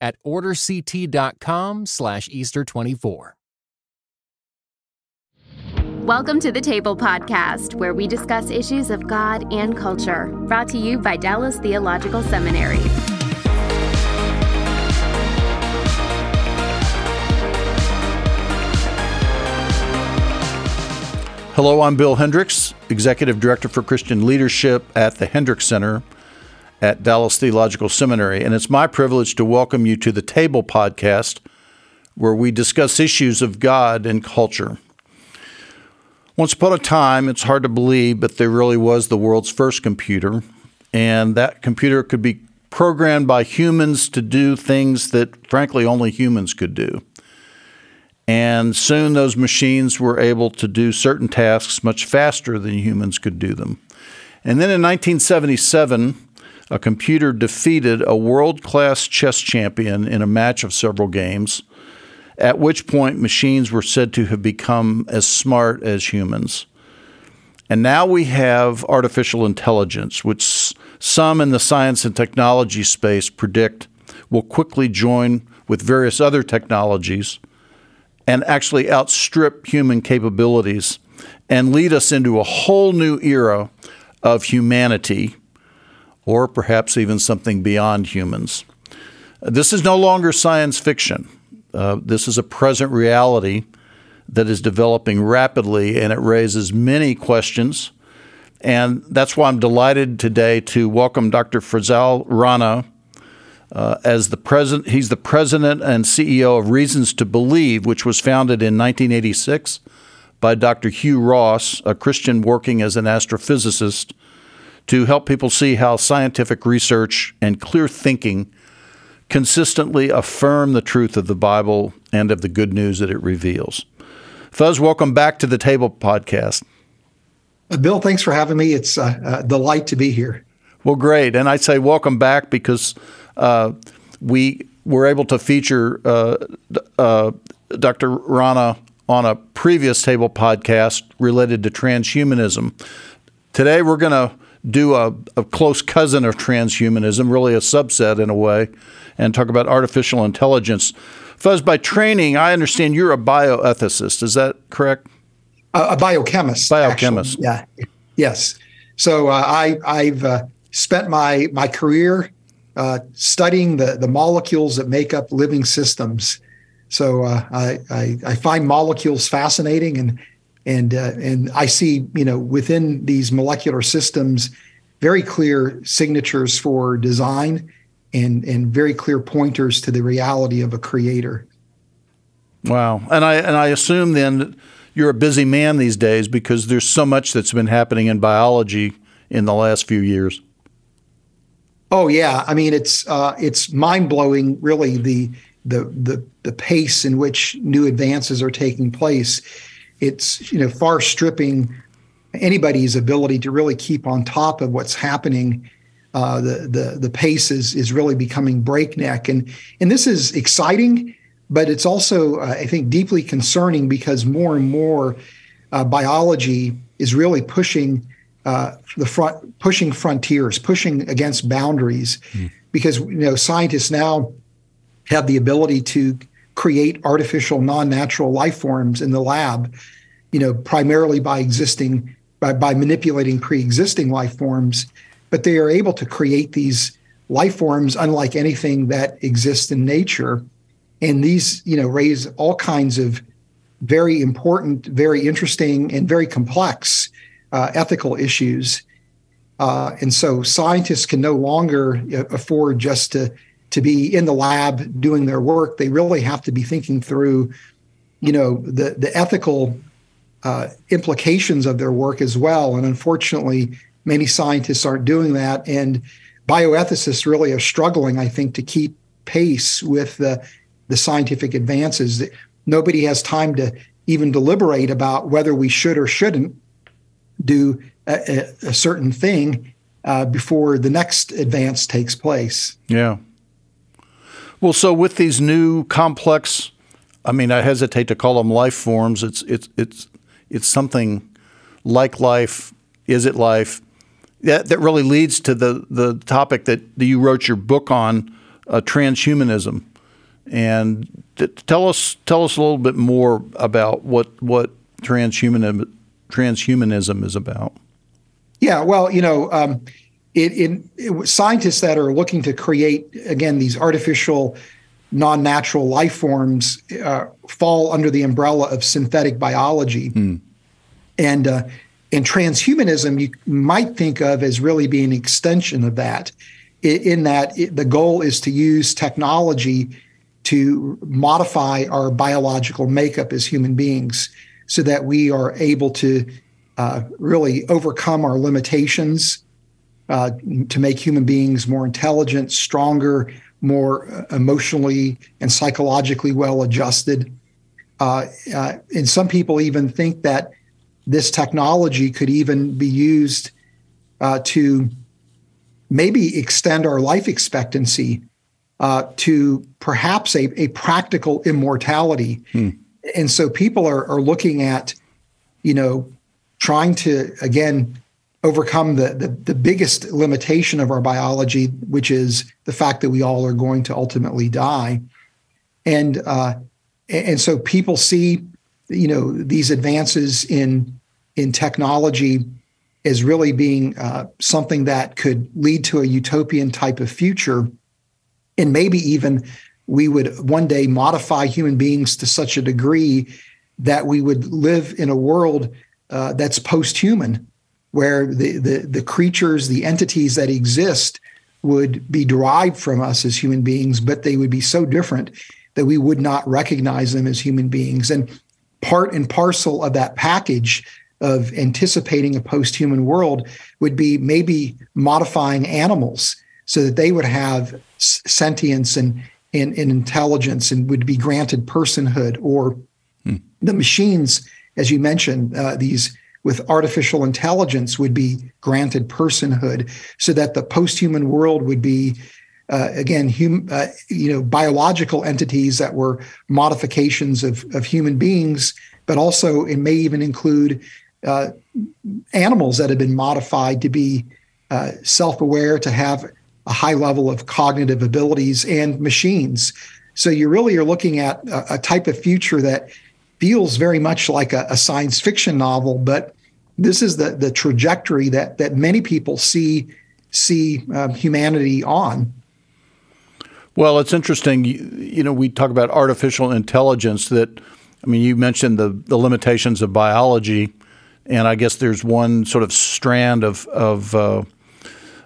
at orderct.com slash Easter24. Welcome to the Table Podcast, where we discuss issues of God and culture, brought to you by Dallas Theological Seminary. Hello, I'm Bill Hendricks, Executive Director for Christian Leadership at the Hendricks Center at Dallas Theological Seminary, and it's my privilege to welcome you to the Table podcast, where we discuss issues of God and culture. Once upon a time, it's hard to believe, but there really was the world's first computer, and that computer could be programmed by humans to do things that, frankly, only humans could do. And soon those machines were able to do certain tasks much faster than humans could do them. And then in 1977, a computer defeated a world class chess champion in a match of several games, at which point machines were said to have become as smart as humans. And now we have artificial intelligence, which some in the science and technology space predict will quickly join with various other technologies and actually outstrip human capabilities and lead us into a whole new era of humanity or perhaps even something beyond humans. This is no longer science fiction. Uh, this is a present reality that is developing rapidly, and it raises many questions. And that's why I'm delighted today to welcome Dr. Fazale Rana uh, as the president. He's the president and CEO of Reasons to Believe, which was founded in 1986 by Dr. Hugh Ross, a Christian working as an astrophysicist to help people see how scientific research and clear thinking consistently affirm the truth of the Bible and of the good news that it reveals. Fuz, welcome back to the Table Podcast. Uh, Bill, thanks for having me. It's uh, a delight to be here. Well, great. And I say welcome back because uh, we were able to feature uh, uh Dr. Rana on a previous Table podcast related to transhumanism. Today, we're going to do a, a, close cousin of transhumanism, really a subset in a way, and talk about artificial intelligence. Fuz, by training, I understand you're a bioethicist. Is that correct? Uh, a biochemist. Biochemist. Actually. Yeah. Yes. So uh, I, I've uh, spent my my career uh, studying the the molecules that make up living systems. So uh, I, I, I find molecules fascinating, and and uh, and I see you know within these molecular systems very clear signatures for design and and very clear pointers to the reality of a creator. Wow, and I and I assume then you're a busy man these days because there's so much that's been happening in biology in the last few years. Oh yeah, I mean it's uh, it's mind blowing, really the the the the pace in which new advances are taking place it's you know far stripping anybody's ability to really keep on top of what's happening. Uh, the the the pace is is really becoming breakneck, and and this is exciting, but it's also uh, I think deeply concerning because more and more uh, biology is really pushing uh, the front, pushing frontiers, pushing against boundaries, mm. because you know scientists now have the ability to create artificial non-natural life forms in the lab you know primarily by existing by, by manipulating pre-existing life forms but they are able to create these life forms unlike anything that exists in nature. And these you know raise all kinds of very important very interesting and very complex uh, ethical issues. Uh, and so scientists can no longer uh, afford just to to be in the lab doing their work, they really have to be thinking through, you know, the the ethical uh, implications of their work as well. And unfortunately, many scientists aren't doing that, and bioethicists really are struggling, I think, to keep pace with the the scientific advances. Nobody has time to even deliberate about whether we should or shouldn't do a, a certain thing uh, before the next advance takes place. Yeah. Well, so with these new complex, I mean, I hesitate to call them life forms. It's it's it's it's something like life. Is it life? That that really leads to the the topic that, you wrote your book on, uh, transhumanism, and tell us tell us a little bit more about what what transhumanism transhumanism is about. Yeah, well, you know, um, it, it, it, scientists that are looking to create again these artificial, non-natural life forms uh, fall under the umbrella of synthetic biology, hmm. and uh, and transhumanism you might think of as really being an extension of that, in, in that it, the goal is to use technology to modify our biological makeup as human beings so that we are able to uh, really overcome our limitations uh, to make human beings more intelligent, stronger, more uh, emotionally and psychologically well adjusted. Uh, uh, and some people even think that this technology could even be used uh, to maybe extend our life expectancy to perhaps a, a practical immortality. Hmm. And so people are, are looking at, you know, trying to again overcome the, the, the biggest limitation of our biology, which is the fact that we all are going to ultimately die, and uh, and so people see you know these advances in in technology as really being uh, something that could lead to a utopian type of future, and maybe even we would one day modify human beings to such a degree that we would live in a world uh, that's post-human, where the, the the creatures, the entities that exist, would be derived from us as human beings, but they would be so different that we would not recognize them as human beings. And part and parcel of that package of anticipating a post-human world would be maybe modifying animals so that they would have sentience and, and, and intelligence and would be granted personhood or hmm. the machines as you mentioned, uh, these with artificial intelligence would be granted personhood, so that the post-human world would be uh, again, hum, uh, you know, biological entities that were modifications of, of human beings, but also it may even include uh, animals that have been modified to be uh, self-aware, to have a high level of cognitive abilities, and machines. So you really are looking at a, a type of future that feels very much like a, a science fiction novel, but this is the the trajectory that that many people see see um, humanity on. Well, it's interesting. You, you, know, we talk about artificial intelligence. That I mean, you mentioned the the limitations of biology, and I guess there's one sort of strand of of uh,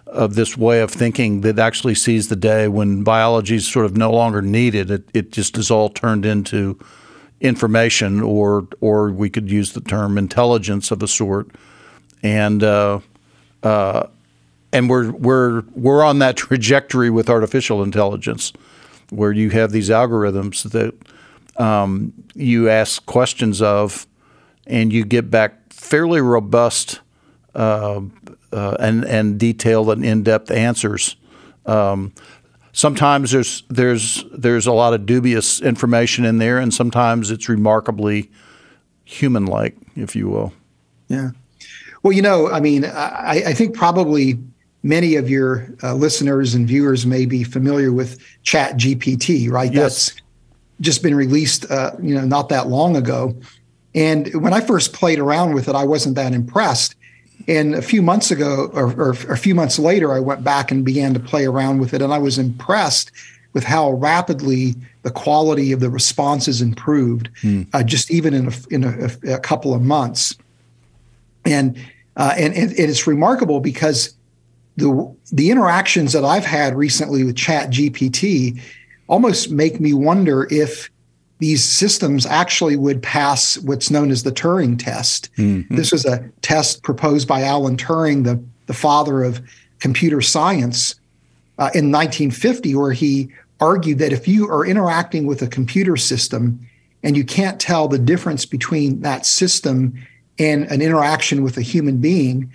of this way of thinking that actually sees the day when biology is sort of no longer needed. It it just is all turned into information, or or we could use the term intelligence of a sort, and uh, uh, and we're we're we're on that trajectory with artificial intelligence, where you have these algorithms that um, you ask questions of, and you get back fairly robust uh, uh and and detailed and in depth answers. Um, sometimes there's there's there's a lot of dubious information in there, and sometimes it's remarkably human-like, if you will. Yeah. Well, you know, I mean, I, I think probably many of your uh, listeners and viewers may be familiar with Chat GPT, right? Yes. That's just been released, uh, you know, not that long ago. And when I first played around with it, I wasn't that impressed. And a few months ago, or, or, a few months later, I went back and began to play around with it, and I was impressed with how rapidly the quality of the responses improved, mm. uh, just even in a, in a, a, couple of months. And, uh, and and it's remarkable because the the interactions that I've had recently with Chat GPT almost make me wonder if these systems actually would pass what's known as the Turing test. Mm-hmm. This was a test proposed by Alan Turing, the, the father of computer science, uh, in 1950, where he argued that if you are interacting with a computer system and you can't tell the difference between that system and an interaction with a human being,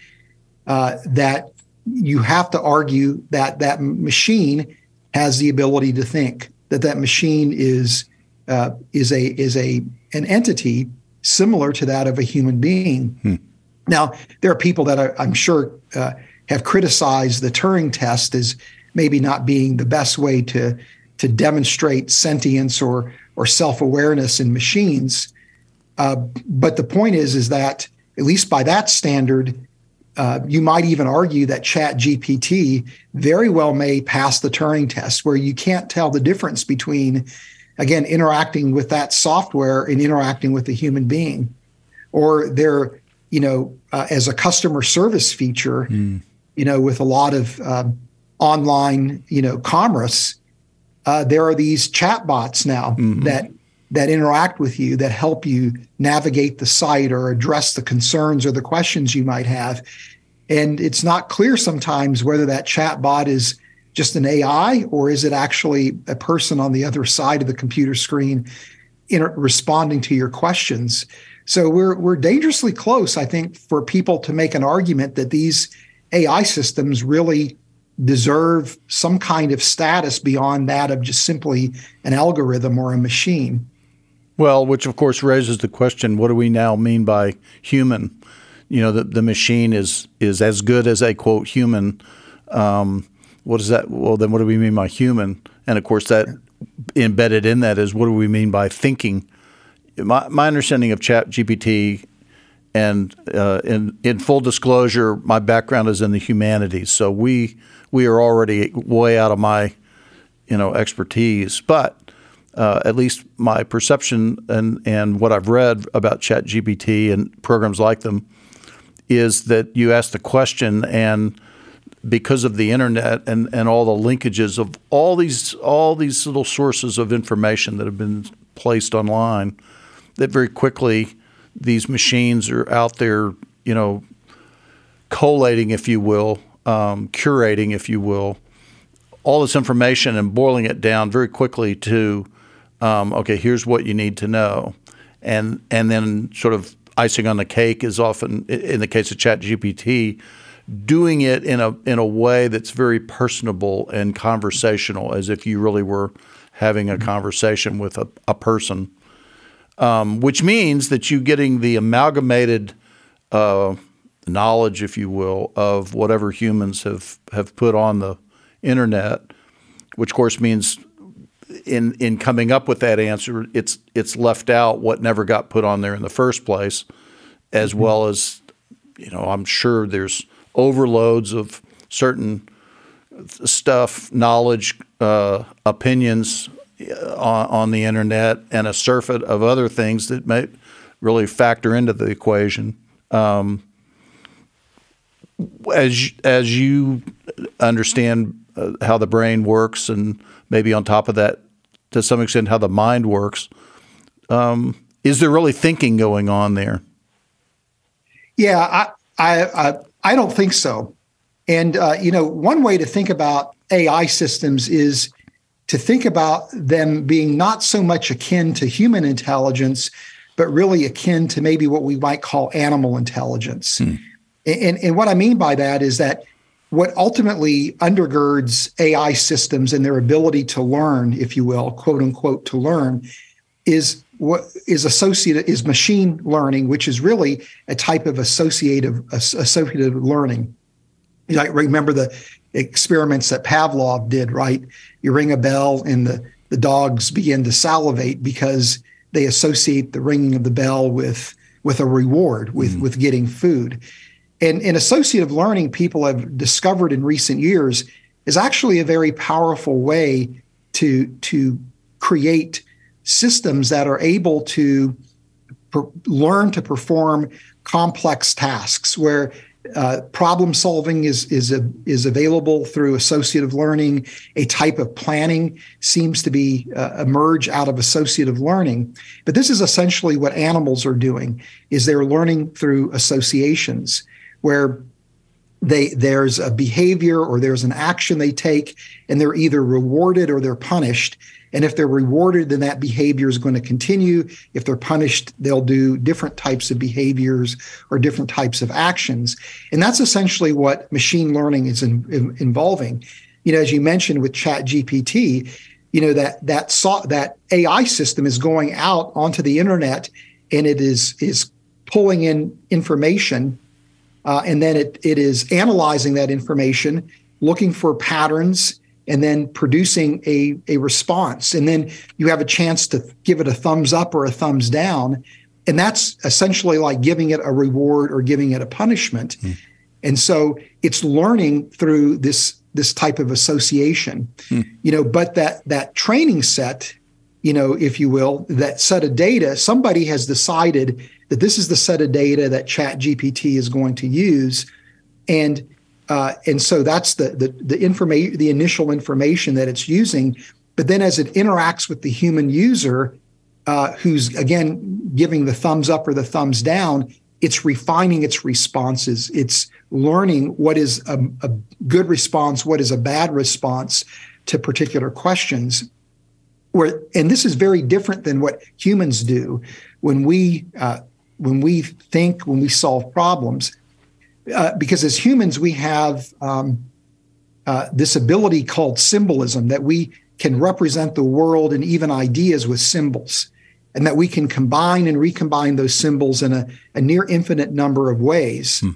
uh, that you have to argue that that machine has the ability to think, that that machine is uh, is a is a an entity similar to that of a human being. Hmm. Now, there are people that are, I'm sure uh, have criticized the Turing test as maybe not being the best way to to demonstrate sentience or or self awareness in machines. Uh, but the point is, is that at least by that standard, uh, you might even argue that Chat GPT very well may pass the Turing test, where you can't tell the difference between, again, interacting with that software and interacting with a human being, or there, you know, uh, as a customer service feature, mm. you know, with a lot of uh, online, you know, commerce, uh, there are these chatbots now mm-hmm. that that interact with you that help you navigate the site or address the concerns or the questions you might have. And it's not clear sometimes whether that chatbot is just an AI or is it actually a person on the other side of the computer screen responding to your questions. So we're we're dangerously close, I think, for people to make an argument that these AI systems really deserve some kind of status beyond that of just simply an algorithm or a machine. Well, which of course raises the question: What do we now mean by human? You know, the the machine is is as good as a quote human. Um, what is that? Well, then what do we mean by human? And of course, that embedded in that is what do we mean by thinking? My my understanding of Chat GPT and uh, in in full disclosure, my background is in the humanities, so we we are already way out of my you know expertise. But uh, at least my perception and, and what I've read about ChatGPT and programs like them is that you ask the question and because of the internet and, and all the linkages of all these all these little sources of information that have been placed online, that very quickly these machines are out there, you know, collating, if you will, um, curating, if you will, all this information and boiling it down very quickly to um, okay, here's what you need to know, and and then sort of icing on the cake is often in the case of ChatGPT, doing it in a in a way that's very personable and conversational, as if you really were having a conversation with a, a person, um, which means that you're getting the amalgamated uh, knowledge, if you will, of whatever humans have have put on the internet, which of course means in in coming up with that answer, it's it's left out what never got put on there in the first place, as mm-hmm. well as you know, I'm sure there's overloads of certain stuff, knowledge, uh, opinions uh, on, on the internet, and a surfeit of other things that may really factor into the equation. Um, as as you understand uh, how the brain works and maybe on top of that, to some extent, how the mind works. Um, is there really thinking going on there? Yeah, I I I, I don't think so. And uh, you know, one way to think about AI systems is to think about them being not so much akin to human intelligence, but really akin to maybe what we might call animal intelligence. Hmm. And, and what I mean by that is that what ultimately undergirds AI systems and their ability to learn, if you will, quote unquote, to learn, is what is associated is machine learning, which is really a type of associative associative learning. You remember the experiments that Pavlov did, right? You ring a bell and the, the dogs begin to salivate because they associate the ringing of the bell with with a reward, with mm. with getting food. And, and associative learning, people have discovered in recent years, is actually a very powerful way to, to create systems that are able to per- learn to perform complex tasks where uh, problem solving is is a, is available through associative learning. A type of planning seems to be uh, emerge out of associative learning. But this is essentially what animals are doing: is they're learning through associations where they there's a behavior or there's an action they take and they're either rewarded or they're punished and if they're rewarded then that behavior is going to continue. If they're punished they'll do different types of behaviors or different types of actions. And that's essentially what machine learning is in, in, involving. You know as you mentioned with chat gpt you know that that saw that ai system is going out onto the internet and it is is pulling in information uh, and then it, it is analyzing that information, looking for patterns, and then producing a, a response. And then you have a chance to give it a thumbs up or a thumbs down. And that's essentially like giving it a reward or giving it a punishment. Mm. And so it's learning through this this type of association. Mm. You know, but that that training set, you know, if you will, that set of data, somebody has decided that this is the set of data that Chat GPT is going to use, and uh, and so that's the the the information, the initial information that it's using. But then as it interacts with the human user, uh, who's again giving the thumbs up or the thumbs down, it's refining its responses. It's learning what is a, a good response, what is a bad response to particular questions. Where and this is very different than what humans do when we uh, when we think, when we solve problems, uh, because as humans, we have um, uh, this ability called symbolism that we can represent the world and even ideas with symbols, and that we can combine and recombine those symbols in a, a near infinite number of ways hmm.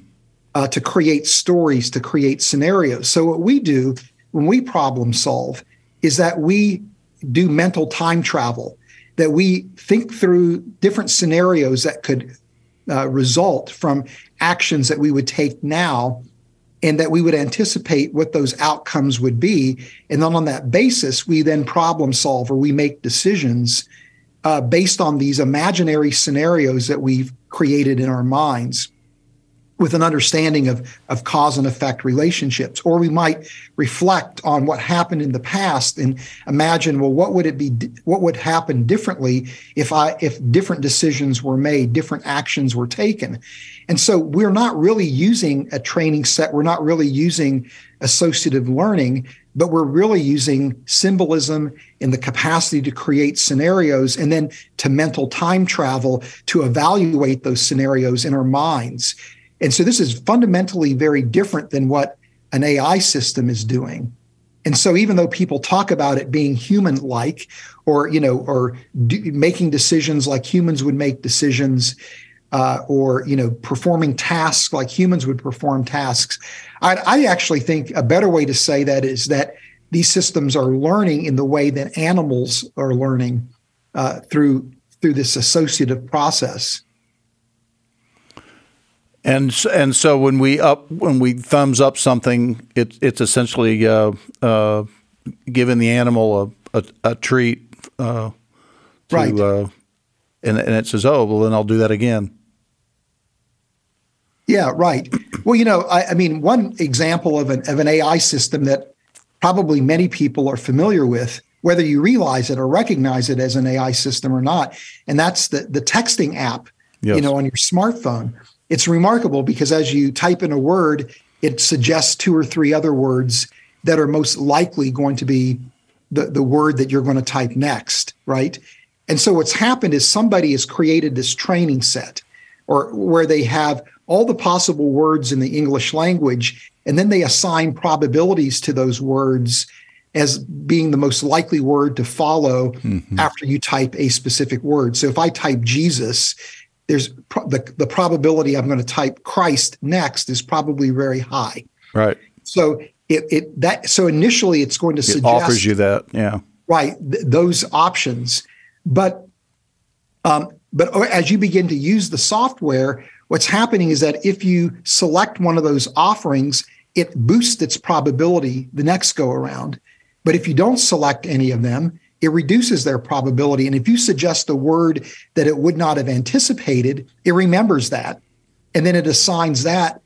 uh, to create stories, to create scenarios. So, what we do when we problem solve is that we do mental time travel that we think through different scenarios that could uh, result from actions that we would take now and that we would anticipate what those outcomes would be. And then on that basis, we then problem solve or we make decisions uh, based on these imaginary scenarios that we've created in our minds with an understanding of, of cause and effect relationships. Or we might reflect on what happened in the past and imagine, well, what would it be, what would happen differently if I, if different decisions were made, different actions were taken. And so we're not really using a training set. We're not really using associative learning, but we're really using symbolism and the capacity to create scenarios and then to mental time travel to evaluate those scenarios in our minds and so this is fundamentally very different than what an AI system is doing. And so even though people talk about it being human like or you know or do, making decisions like humans would make decisions uh, or you know performing tasks like humans would perform tasks I, I actually think a better way to say that is that these systems are learning in the way that animals are learning uh, through through this associative process and and so when we up when we thumbs up something, it, it's essentially uh, uh, giving the animal a, a, a treat, uh, to, right? Uh, and and it says, "Oh, well, then I'll do that again." Yeah, right. Well, you know, I, I mean, one example of an of an AI system that probably many people are familiar with, whether you realize it or recognize it as an AI system or not, and that's the the texting app. Yes. You know, on your smartphone it's remarkable because as you type in a word, it suggests two or three other words that are most likely going to be the, the word that you're going to type next, right? And so what's happened is somebody has created this training set or where they have all the possible words in the English language, and then they assign probabilities to those words as being the most likely word to follow mm-hmm. after you type a specific word. So if I type Jesus, there's pro- the, the probability I'm going to type Christ next is probably very high. Right. So it, it that so initially it's going to it suggest offers you that yeah right th- those options, but um, but as you begin to use the software, what's happening is that if you select one of those offerings, it boosts its probability the next go around. But if you don't select any of them, it reduces their probability. And if you suggest a word that it would not have anticipated, it remembers that. And then it assigns that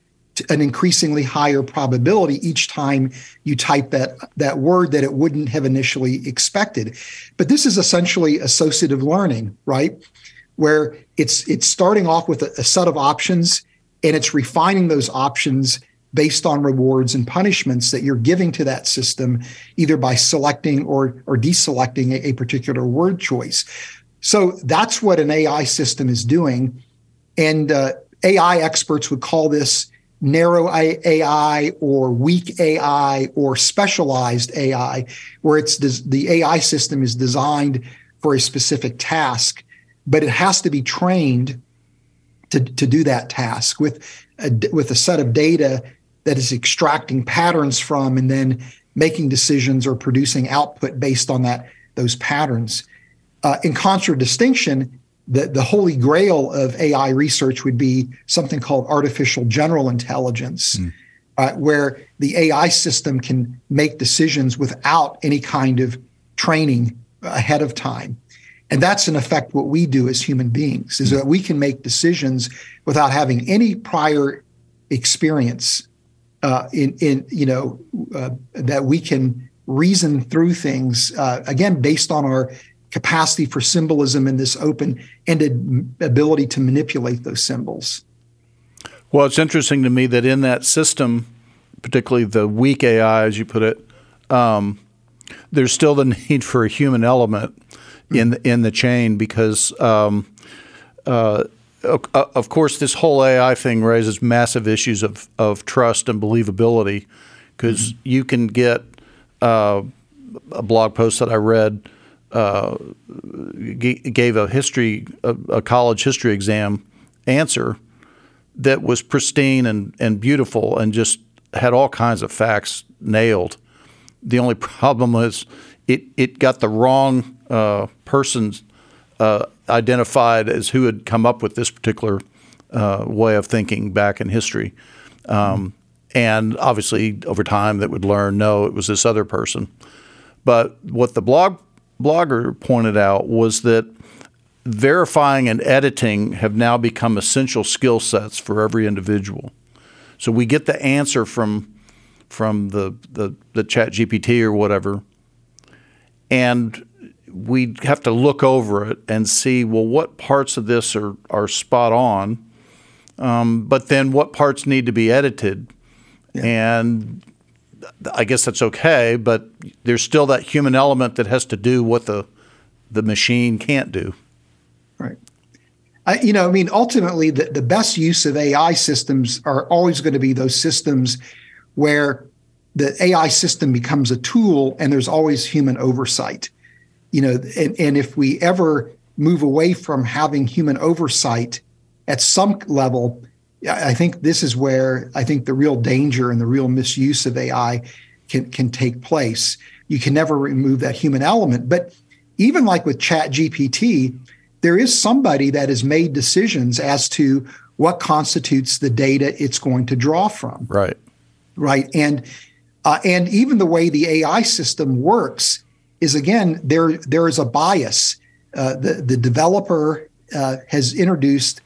an increasingly higher probability each time you type that that word that it wouldn't have initially expected. But this is essentially associative learning, right? Where it's it's starting off with a, a set of options and it's refining those options based on rewards and punishments that you're giving to that system, either by selecting or, or deselecting a, a particular word choice. So that's what an AI system is doing. And uh, AI experts would call this narrow AI or weak AI or specialized AI, where it's des- the AI system is designed for a specific task, but it has to be trained to, to do that task with a, with a set of data that is extracting patterns from and then making decisions or producing output based on that those patterns. Uh, in contradistinction, the, the holy grail of AI research would be something called artificial general intelligence, mm. uh, where the AI system can make decisions without any kind of training ahead of time. And that's in effect what we do as human beings is mm. that we can make decisions without having any prior experience uh, in, in, you know, uh, that we can reason through things, uh, again, based on our capacity for symbolism and this open-ended ability to manipulate those symbols. Well, it's interesting to me that in that system, particularly the weak AI, as you put it, um, there's still the need for a human element in the, in the chain because, um, uh, of course, this whole AI thing raises massive issues of of trust and believability because mm-hmm. you can get uh, a blog post that I read uh, g- gave a history, a, a, college history exam answer that was pristine and, and beautiful and just had all kinds of facts nailed. The only problem was it, it got the wrong uh, person uh, identified as who had come up with this particular uh, way of thinking back in history. Um, and obviously, over time, that would learn no, it was this other person. But what the blog blogger pointed out was that verifying and editing have now become essential skill sets for every individual. So we get the answer from from the the, the chat GPT or whatever, and we have to look over it and see well what parts of this are are spot on, um, but then what parts need to be edited, yeah. and I guess that's okay, but there's still that human element that has to do what the the machine can't do. Right. I, you know, I mean, ultimately, the, the best use of AI systems are always going to be those systems where the AI system becomes a tool and there's always human oversight. You know, and, and if we ever move away from having human oversight at some level, I think this is where I think the real danger and the real misuse of AI can can take place. You can never remove that human element, but even like with Chat GPT, there is somebody that has made decisions as to what constitutes the data it's going to draw from. Right. Right. And uh, and even the way the AI system works is again there there is a bias. Uh, the the developer uh, has introduced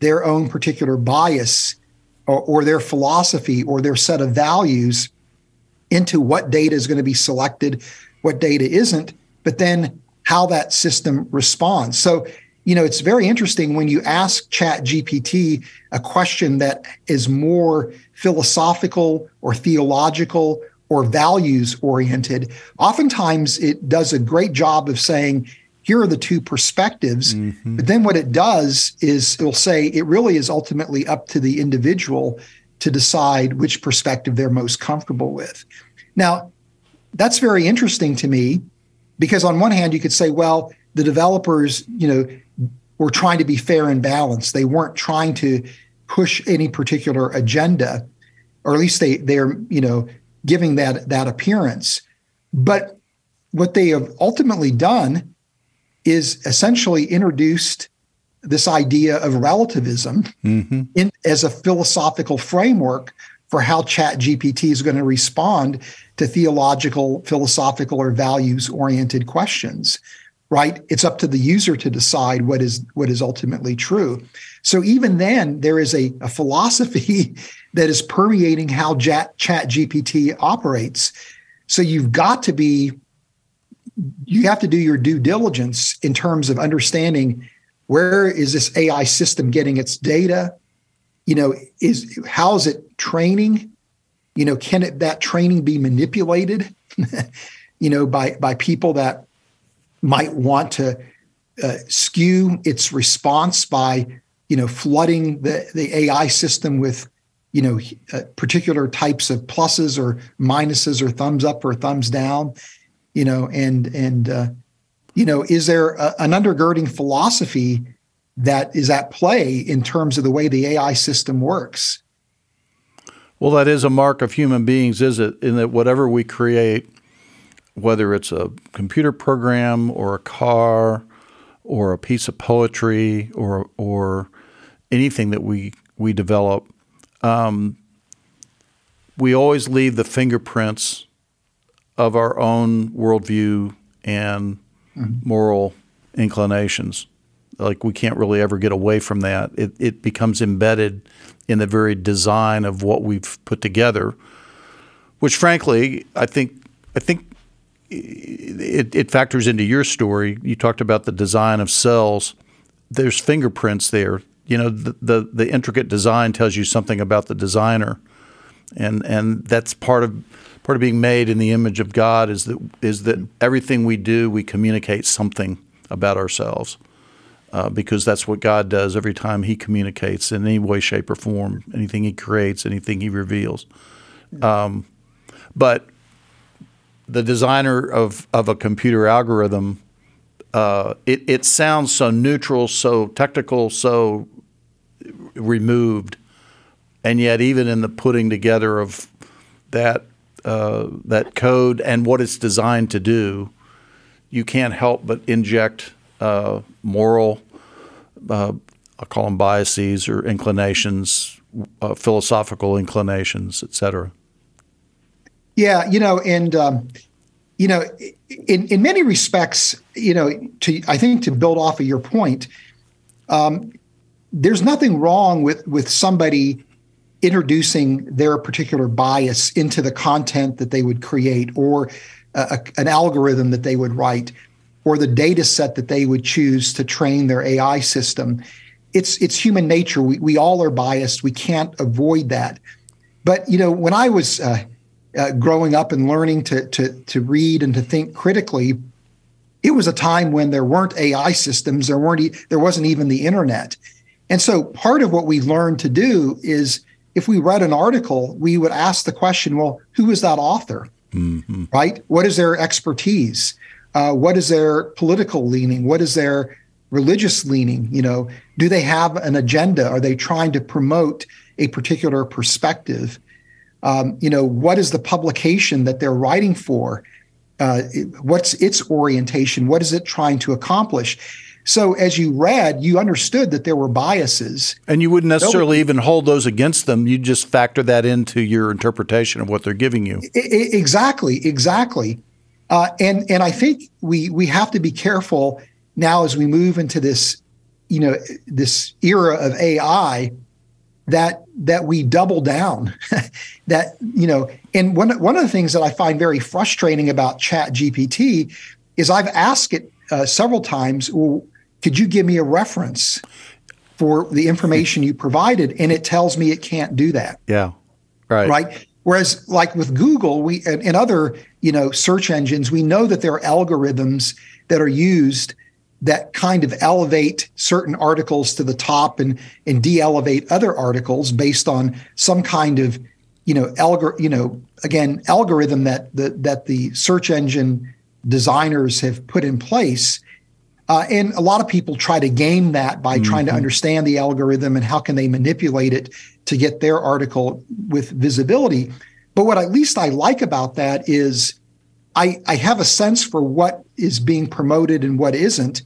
their own particular bias or, or their philosophy or their set of values into what data is going to be selected, what data isn't, but then how that system responds. So, you know, it's very interesting when you ask Chat GPT a question that is more philosophical or theological or values oriented. Oftentimes, it does a great job of saying, here are the two perspectives. Mm-hmm. But then what it does is it'll say it really is ultimately up to the individual to decide which perspective they're most comfortable with. Now, that's very interesting to me because on one hand you could say, well, the developers, you know, were trying to be fair and balanced. They weren't trying to push any particular agenda, or at least they they're, you know, giving that that appearance. But what they have ultimately done is essentially introduced this idea of relativism mm-hmm. in, as a philosophical framework for how chat gpt is going to respond to theological philosophical or values oriented questions right it's up to the user to decide what is what is ultimately true so even then there is a, a philosophy that is permeating how chat, gpt operates so you've got to be you have to do your due diligence in terms of understanding where is this AI system getting its data? you know, is how is it training? You know, can it that training be manipulated? you know, by by people that might want to uh, skew its response by you know flooding the the AI system with you know uh, particular types of pluses or minuses or thumbs up or thumbs down you know and and uh, you know is there a, an undergirding philosophy that is at play in terms of the way the AI system works? Well that is a mark of human beings is it? In that whatever we create whether it's a computer program or a car or a piece of poetry or or anything that we we develop, um, we always leave the fingerprints of our own worldview and mm-hmm. moral inclinations. Like we can't really ever get away from that. It, it becomes embedded in the very design of what we've put together, which, frankly, I think I think it, it factors into your story. You talked about the design of cells. There's fingerprints there. You know, the, the, the intricate design tells you something about the designer, and and that's part of part of being made in the image of God is that is that everything we do we communicate something about ourselves. Uh, because that's what God does every time He communicates in any way, shape, or form. Anything He creates, anything He reveals. Um, but the designer of, of a computer algorithm, uh, it, it sounds so neutral, so technical, so removed, and yet even in the putting together of that uh, that code and what it's designed to do, you can't help but inject uh, moral, uh, I'll call them biases or inclinations, uh, philosophical inclinations, et cetera. Yeah, you know, and um, you know, in in many respects, you know, to I think to build off of your point, um, there's nothing wrong with with somebody introducing their particular bias into the content that they would create, or a, an algorithm that they would write, or the data set that they would choose to train their AI system. It's it's human nature. We we all are biased. We can't avoid that. But you know, when I was uh, uh, growing up and learning to, to, to read and to think critically, it was a time when there weren't AI systems, there weren't, there wasn't even the internet. And so part of what we learned to do is if we read an article, we would ask the question, well, who is that author? Mm-hmm. Right? What is their expertise? Uh, what is their political leaning? What is their religious leaning? You know, do they have an agenda? Are they trying to promote a particular perspective? um, you know, what is the publication that they're writing for? Uh, what's its orientation? What is it trying to accomplish? So as you read, you understood that there were biases. And you wouldn't necessarily Nobody, even hold those against them. You just factor that into your interpretation of what they're giving you. Exactly, exactly. Uh, and and I think we we have to be careful now as we move into this, you know, this era of AI that that we double down that you know and one one of the things that i find very frustrating about chat gpt is i've asked it uh, several times well could you give me a reference for the information you provided? And it tells me it can't do that. Yeah right. Right? Whereas like with google we and, and other you know search engines we know that there are algorithms that are used that kind of elevate certain articles to the top and and de-elevate other articles based on some kind of you know algor you know again algorithm that the that the search engine designers have put in place uh, and a lot of people try to game that by mm-hmm. trying to understand the algorithm and how can they manipulate it to get their article with visibility but what at least i like about that is I, I have a sense for what is being promoted and what isn't.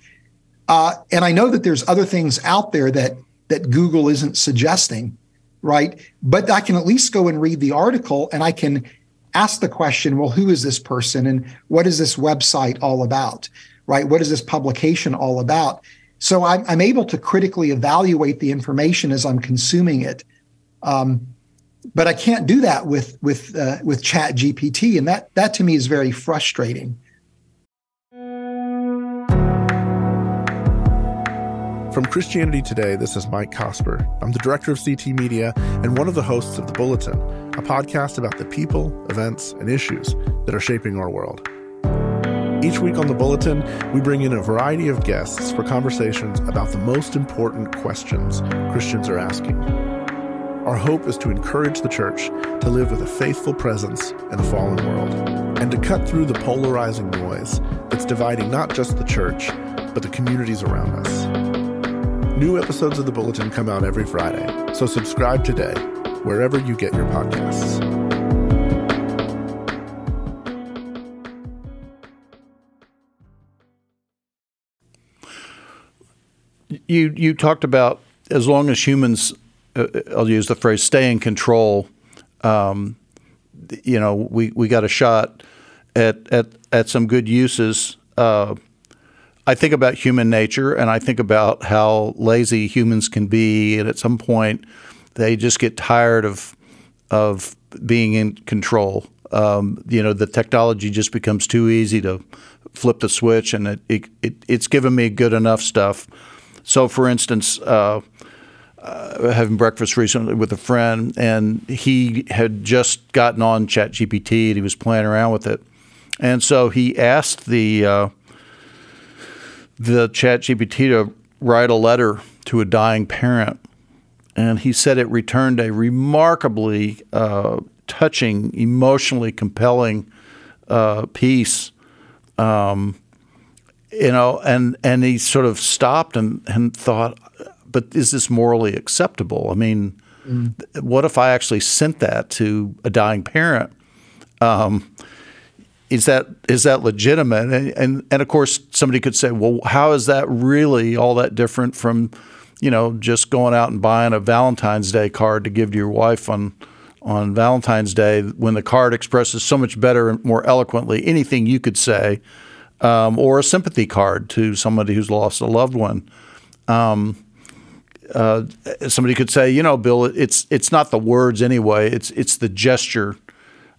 Uh, and I know that there's other things out there that that Google isn't suggesting, right? But I can at least go and read the article and I can ask the question, well, who is this person and what is this website all about, right? What is this publication all about? So I'm, I'm able to critically evaluate the information as I'm consuming it. Um, but I can't do that with with uh, with Chat GPT, and that that to me is very frustrating. From Christianity Today, this is Mike Cosper. I'm the director of CT Media and one of the hosts of The Bulletin, a podcast about the people, events, and issues that are shaping our world. Each week on The Bulletin, we bring in a variety of guests for conversations about the most important questions Christians are asking. Our hope is to encourage the church to live with a faithful presence in a fallen world and to cut through the polarizing noise that's dividing not just the church, but the communities around us. New episodes of The Bulletin come out every Friday, so subscribe today, wherever you get your podcasts. You you talked about as long as humans, uh, I'll use the phrase, stay in control. Um, you know, we, we got a shot at at at some good uses. Uh, I think about human nature and I think about how lazy humans can be, and at some point, they just get tired of of being in control. Um, you know, the technology just becomes too easy to flip the switch, and it, it, it it's given me good enough stuff. So, for instance. Uh, uh, having breakfast recently with a friend, and he had just gotten on ChatGPT and he was playing around with it. And so he asked the uh, the ChatGPT to write a letter to a dying parent. And he said it returned a remarkably uh, touching, emotionally compelling uh, piece. Um, you know, and and he sort of stopped and, and thought, but is this morally acceptable? I mean, mm. what if I actually sent that to a dying parent? Um, is that is that legitimate? And, and, and of course, somebody could say, well, how is that really all that different from, you know, just going out and buying a Valentine's Day card to give to your wife on on Valentine's Day when the card expresses so much better and more eloquently anything you could say, um, or a sympathy card to somebody who's lost a loved one. Um, uh, somebody could say, you know, Bill, it's it's not the words anyway; it's it's the gesture.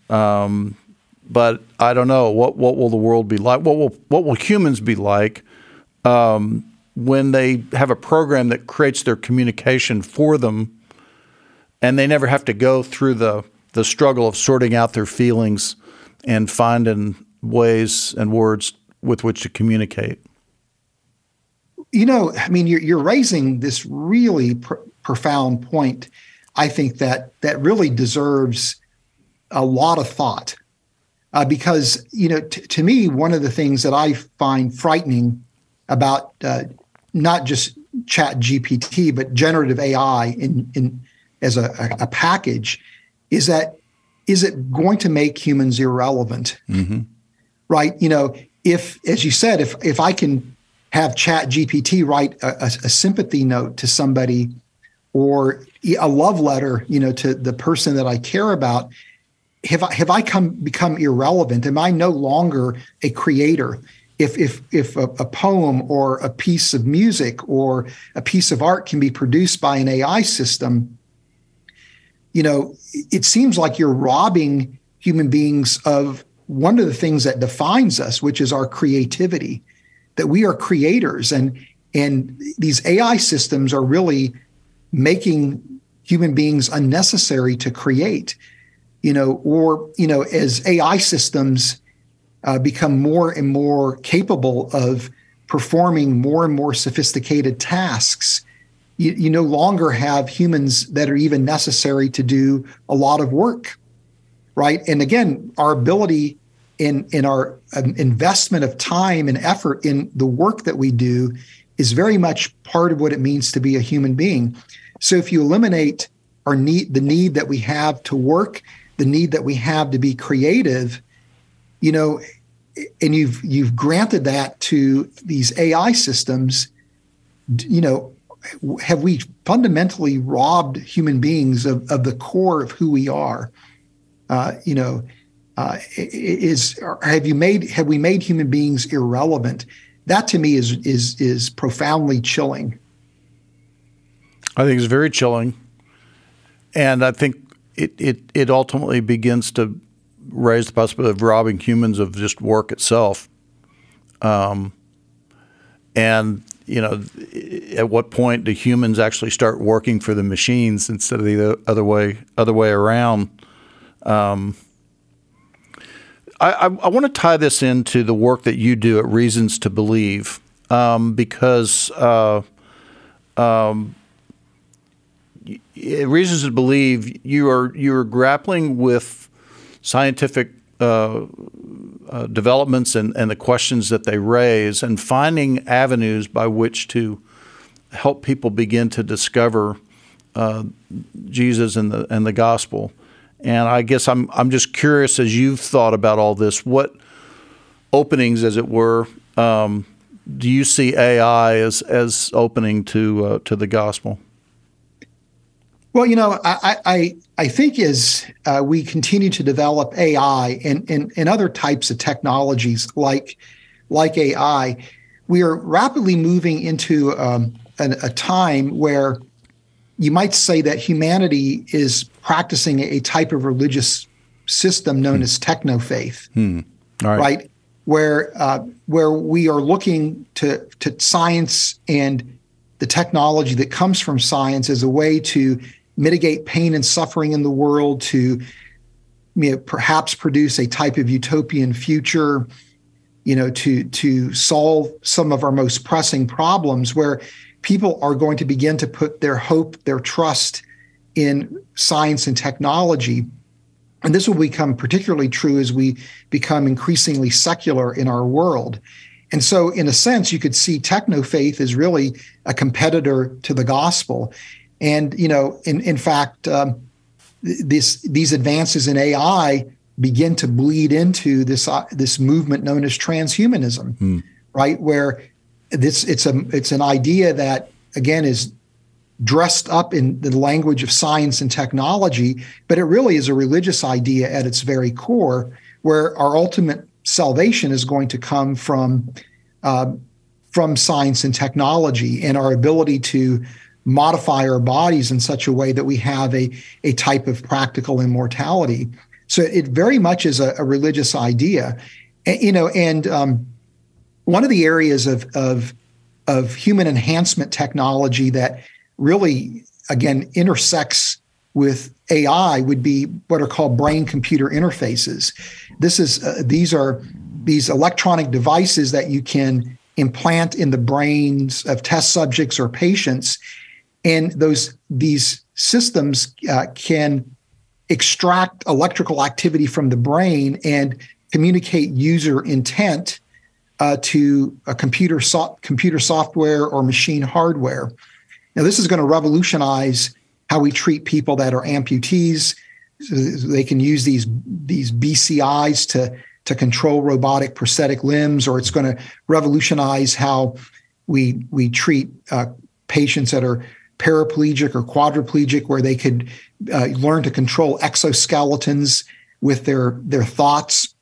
Um, but I don't know what what will the world be like. What will what will humans be like um, when they have a program that creates their communication for them, and they never have to go through the the struggle of sorting out their feelings and finding ways and words with which to communicate. You know, I mean, you're you're raising this really pr- profound point. I think that that really deserves a lot of thought uh, because you know t- to me one of the things that I find frightening about uh, not just Chat GPT but generative AI in in as a, a, package is that is it going to make humans irrelevant? Mm-hmm. Right? You know, if as you said, if if I can have Chat GPT write a, a, a sympathy note to somebody or a love letter, you know, to the person that I care about, have I have I come become irrelevant? Am I no longer a creator? If if if a, a, poem or a piece of music or a piece of art can be produced by an AI system, you know, it seems like you're robbing human beings of one of the things that defines us, which is our creativity, that we are creators, and and these AI systems are really making human beings unnecessary to create you know, or you know, as AI systems uh, become more and more capable of performing more and more sophisticated tasks, you, you no longer have humans that are even necessary to do a lot of work, right? And again, our ability in in our um, investment of time and effort in the work that we do is very much part of what it means to be a human being. So if you eliminate our need, the need that we have to work the need that we have to be creative, you know, and you've you've granted that to these AI systems, you know, have we fundamentally robbed human beings of, of the core of who we are? Uh, you know, uh, is have you made have we made human beings irrelevant? That to me is is is profoundly chilling. I think it's very chilling, and I think it, it, it ultimately begins to raise the possibility of robbing humans of just work itself. Um, and you know, at what point do humans actually start working for the machines instead of the other way other way around? Um, I, I, I want to tie this into the work that you do at Reasons to Believe um, because uh, um, Reasons to Believe you are you are grappling with scientific uh, uh, developments and, and the questions that they raise, and finding avenues by which to help people begin to discover uh, Jesus and the and the gospel. And I guess I'm I'm just curious as you've thought about all this, what openings, as it were, um, do you see AI as as opening to uh, to the gospel? Well, you know, I I, I think as uh, we continue to develop AI and, and and other types of technologies like like AI, we are rapidly moving into um, an, a time where you might say that humanity is practicing a type of religious system known hmm. as techno faith, hmm. right. right. Where uh, where we are looking to to science and the technology that comes from science as a way to mitigate pain and suffering in the world, to you know, perhaps produce a type of utopian future, you know, to to solve some of our most pressing problems, where people are going to begin to put their hope, their trust in science and technology. And this will become particularly true as we become increasingly secular in our world. And so, in a sense, you could see techno faith as really a competitor to the gospel. And you know, in in fact, um, this these advances in AI begin to bleed into this uh, this movement known as transhumanism, hmm. right? Where this it's a it's an idea that again is dressed up in the language of science and technology, but it really is a religious idea at its very core, where our ultimate salvation is going to come from uh, from science and technology and our ability to modify our bodies in such a way that we have a, a type of practical immortality. So it very much is a, a religious idea, and, you know. And um, one of the areas of, of of human enhancement technology that really, again, intersects with AI would be what are called brain computer interfaces. This is uh, these are these electronic devices that you can implant in the brains of test subjects or patients and those these systems uh, can extract electrical activity from the brain and communicate user intent uh, to a computer so- computer software or machine hardware. Now, this is going to revolutionize how we treat people that are amputees. So they can use these these BCIs to to control robotic prosthetic limbs, or it's going to revolutionize how we we treat uh, patients that are paraplegic or quadriplegic, where they could uh, learn to control exoskeletons with their their thoughts.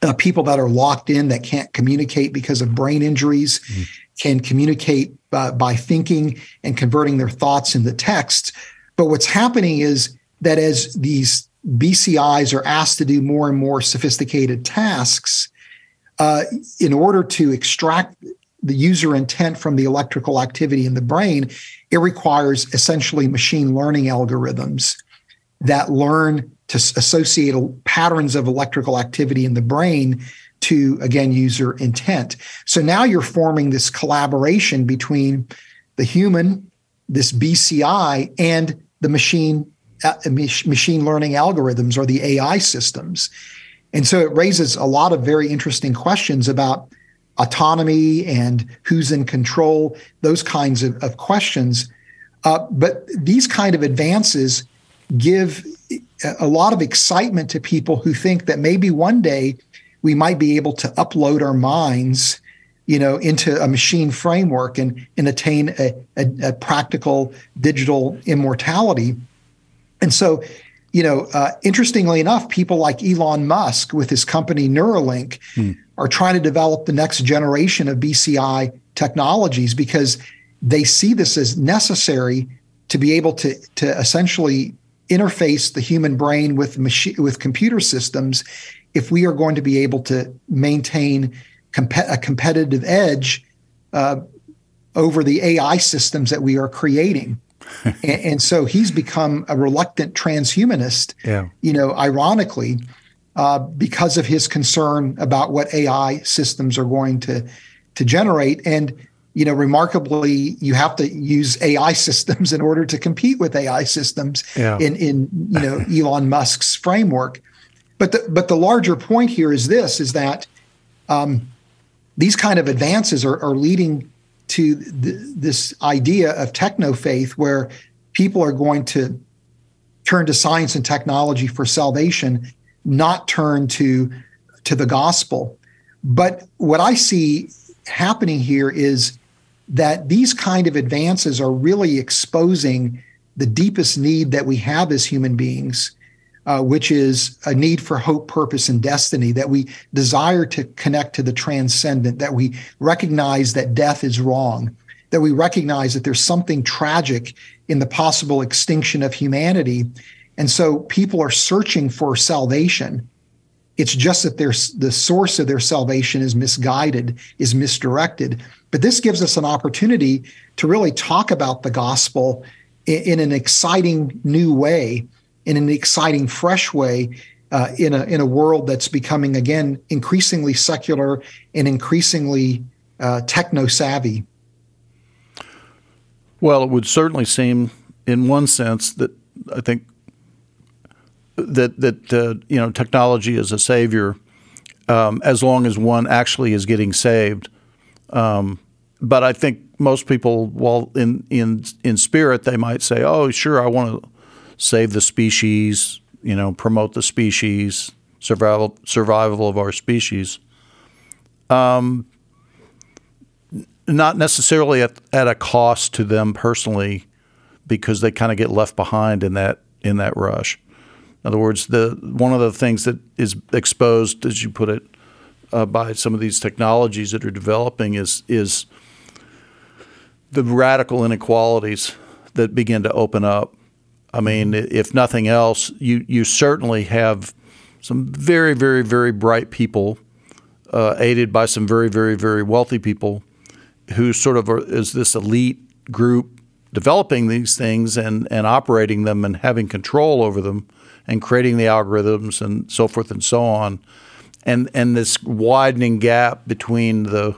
Uh, people that are locked in that can't communicate because of brain injuries mm-hmm. can communicate uh, by thinking and converting their thoughts into text. But what's happening is that as these BCIs are asked to do more and more sophisticated tasks, uh, in order to extract the user intent from the electrical activity in the brain, it requires essentially machine learning algorithms that learn to associate patterns of electrical activity in the brain to, again, user intent. So now you're forming this collaboration between the human, this BCI, and the machine uh, machine learning algorithms or the AI systems. And so it raises a lot of very interesting questions about autonomy and who's in control, those kinds of, of questions. Uh, but these kind of advances give a lot of excitement to people who think that maybe one day we might be able to upload our minds you know into a machine framework and, and attain a, a, a practical digital immortality. And so you know uh, interestingly enough people like Elon Musk with his company Neuralink hmm. are trying to develop the next generation of BCI technologies because they see this as necessary to be able to, to essentially interface the human brain with machine with computer systems if we are going to be able to maintain comp- a competitive edge uh, over the AI systems that we are creating. and, and, so he's become a reluctant transhumanist. Yeah. You know, ironically, uh, because of his concern about what AI systems are going to to generate. And you know, remarkably, you have to use AI systems in order to compete with AI systems yeah. in in you know Elon Musk's framework. But the but the larger point here is this: is that um, these kind of advances are, are leading to th- this idea of techno faith where people are going to turn to science and technology for salvation, not turn to to the gospel. But what I see happening here is that these kind of advances are really exposing the deepest need that we have as human beings, uh, which is a need for hope, purpose, and destiny, that we desire to connect to the transcendent, that we recognize that death is wrong, that we recognize that there's something tragic in the possible extinction of humanity. And so people are searching for salvation. It's just that the source of their salvation is misguided, is misdirected. But this gives us an opportunity to really talk about the gospel in, in an exciting new way in an exciting, fresh way uh, in a in a world that's becoming again increasingly secular and increasingly uh, techno savvy. Well, it would certainly seem, in one sense, that I think that that uh, you know technology is a savior um, as long as one actually is getting saved. Um, but I think most people, while in in in spirit, they might say, "Oh, sure, I want to." save the species, you know, promote the species, survival survival of our species. Um, not necessarily at, at a cost to them personally, because they kind of get left behind in that in that rush. In other words, the one of the things that is exposed, as you put it, uh, by some of these technologies that are developing is is the radical inequalities that begin to open up. I mean, if nothing else, you you certainly have some very, very, very bright people, uh, aided by some very, very, very wealthy people, who sort of are, is this elite group developing these things and and operating them and having control over them and creating the algorithms and so forth and so on, and and this widening gap between the,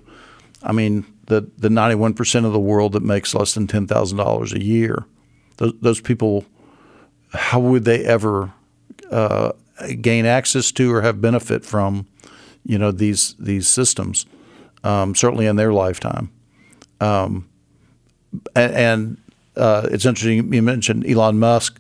I mean, the the ninety one percent of the world that makes less than ten thousand dollars a year, those, those people how would they ever uh, gain access to or have benefit from, you know, these these systems? Um, certainly in their lifetime. Um, and, and uh, it's interesting you mentioned Elon Musk.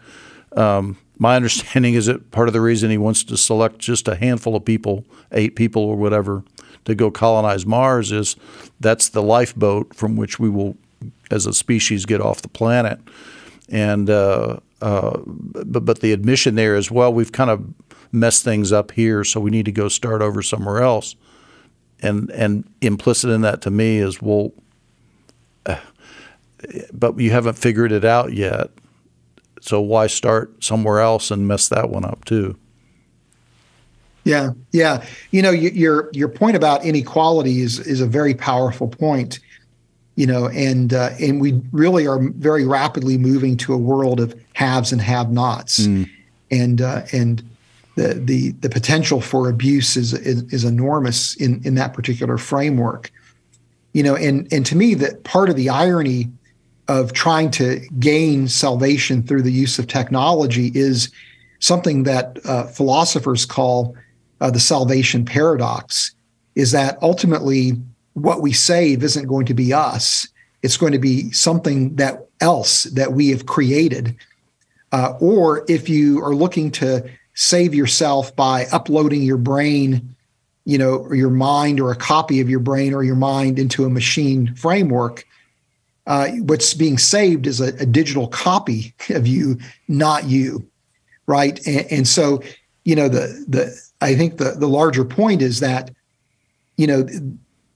Um, my understanding is that part of the reason he wants to select just a handful of people, eight people or whatever, to go colonize Mars is that's the lifeboat from which we will, as a species, get off the planet. And uh, uh, but, but the admission there is, well, we've kind of messed things up here, so we need to go start over somewhere else. And and implicit in that to me is, well, uh, but you haven't figured it out yet, so why start somewhere else and mess that one up too? Yeah, yeah. You know, your your point about inequality is is a very powerful point you know, and uh, and we really are very rapidly moving to a world of haves and have-nots, mm. and uh, and the the the potential for abuse is, is, is enormous in in that particular framework, you know, and and to me that part of the irony of trying to gain salvation through the use of technology is something that uh, philosophers call uh, the salvation paradox, is that ultimately what we save isn't going to be us. It's going to be something that else that we have created. Uh, or if you are looking to save yourself by uploading your brain, you know, your mind or a copy of your brain or your mind into a machine framework, uh, what's being saved is a, a, digital copy of you, not you, right? And, and so, you know, the the I think the the larger point is that, you know,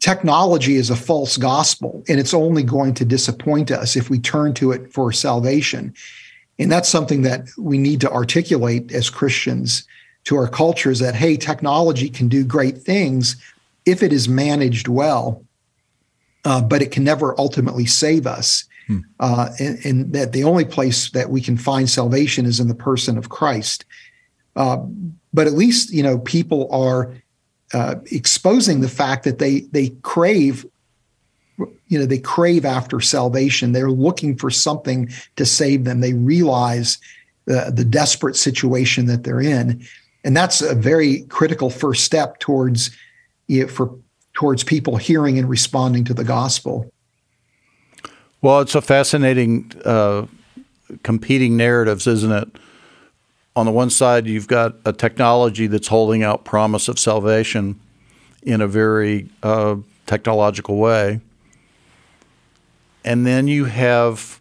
technology is a false gospel and it's only going to disappoint us if we turn to it for salvation. And that's something that we need to articulate as Christians to our cultures that, hey, technology can do great things if it is managed well. Uh, but it can never ultimately save us. Hmm. Uh, and, and, that the only place that we can find salvation is in the person of Christ. Uh, but at least you know people are uh, exposing the fact that they they crave you know they crave after salvation they're looking for something to save them they realize the, the desperate situation that they're in and that's a very critical first step towards you know, for towards people hearing and responding to the gospel. Well it's a fascinating uh, competing narratives isn't it? On the one side you've got a technology that's holding out promise of salvation in a very uh, technological way. And then you have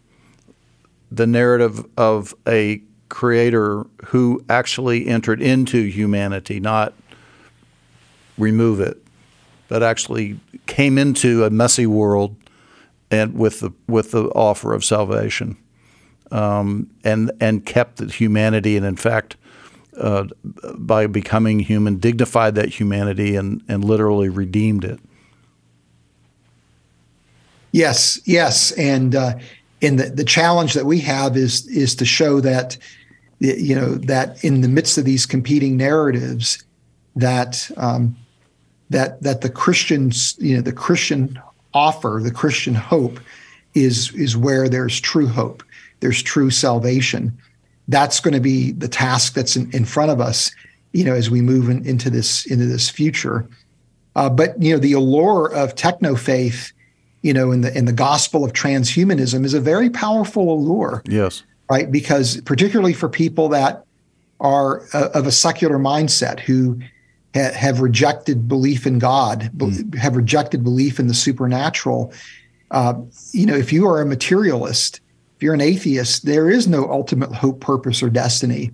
the narrative of a creator who actually entered into humanity, not remove it, but actually came into a messy world and with the with the offer of salvation, um, and and kept the humanity, and in fact, uh, by becoming human, dignified that humanity and and literally redeemed it. Yes, yes, and uh, and the, the challenge that we have is is to show that you know that in the midst of these competing narratives, that um, that that the Christians, you know, the Christian offer, the Christian hope, is is where there's true hope, there's true salvation. That's going to be the task that's in, in front of us, you know, as we move in, into this into this future. Uh, but you know, the allure of techno faith you know, in the in the gospel of transhumanism is a very powerful allure. Yes. Right, because particularly for people that are uh, of a secular mindset who ha- have rejected belief in God, mm. be- have rejected belief in the supernatural. Uh, you know, if you are a materialist, if you're an atheist, there is no ultimate hope, purpose, or destiny.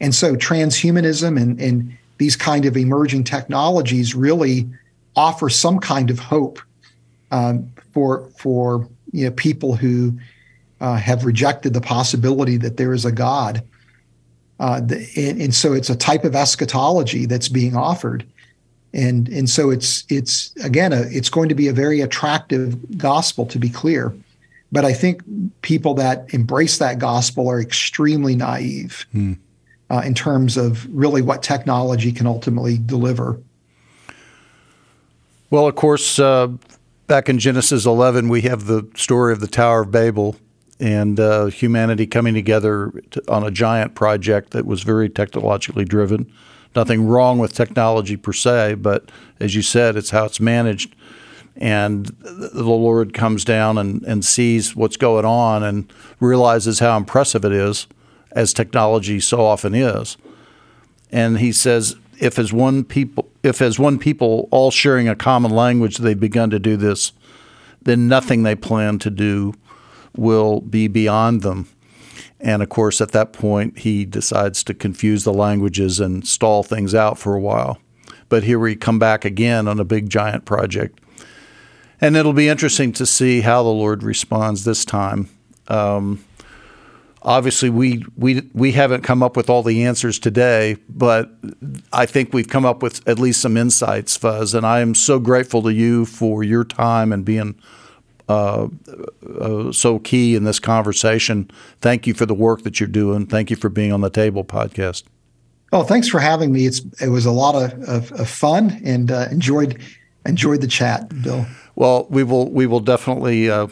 And so, transhumanism and and these kind of emerging technologies really offer some kind of hope um, for for you know people who uh, have rejected the possibility that there is a God. Uh, the, and, and, so it's a type of eschatology that's being offered, and and so it's it's again a, it's going to be a very attractive gospel to be clear, but I think people that embrace that gospel are extremely naive hmm. uh, in terms of really what technology can ultimately deliver. Well, of course, uh, back in Genesis 11, we have the story of the Tower of Babel and uh, humanity coming together to, on a giant project that was very technologically driven. Nothing wrong with technology per se, but as you said, it's how it's managed. And the Lord comes down and, and sees what's going on and realizes how impressive it is, as technology so often is. And he says, if as one people if as one people all sharing a common language they've begun to do this, then nothing they plan to do will be beyond them. And of course, at that point, he decides to confuse the languages and stall things out for a while. But here we come back again on a big giant project. And it'll be interesting to see how the Lord responds this time. Um, obviously we we we haven't come up with all the answers today, but I think we've come up with at least some insights, Fuz. And I am so grateful to you for your time and being uh, uh, so key in this conversation. Thank you for the work that you're doing. Thank you for being on the Table podcast. Oh, thanks for having me. It's it was a lot of, of, of fun and uh, enjoyed enjoyed the chat, Bill. Well, we will we will definitely uh,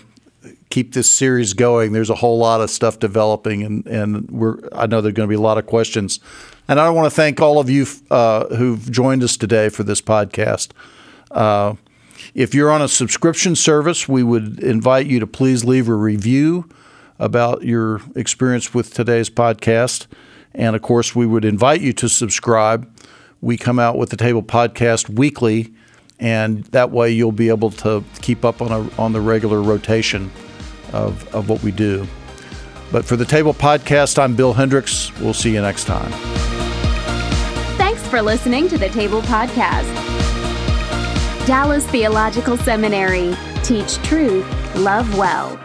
keep this series going. There's a whole lot of stuff developing, and and we're I know there're going to be a lot of questions. And I want to thank all of you uh, who've joined us today for this podcast. If you're on a subscription service, we would invite you to please leave a review about your experience with today's podcast. And of course, we would invite you to subscribe. We come out with the Table Podcast weekly, and that way you'll be able to keep up on a, on the regular rotation of, of what we do. But for the Table Podcast, I'm Bill Hendricks. We'll see you next time. Thanks for listening to the Table Podcast. Dallas Theological Seminary. Teach truth, love well.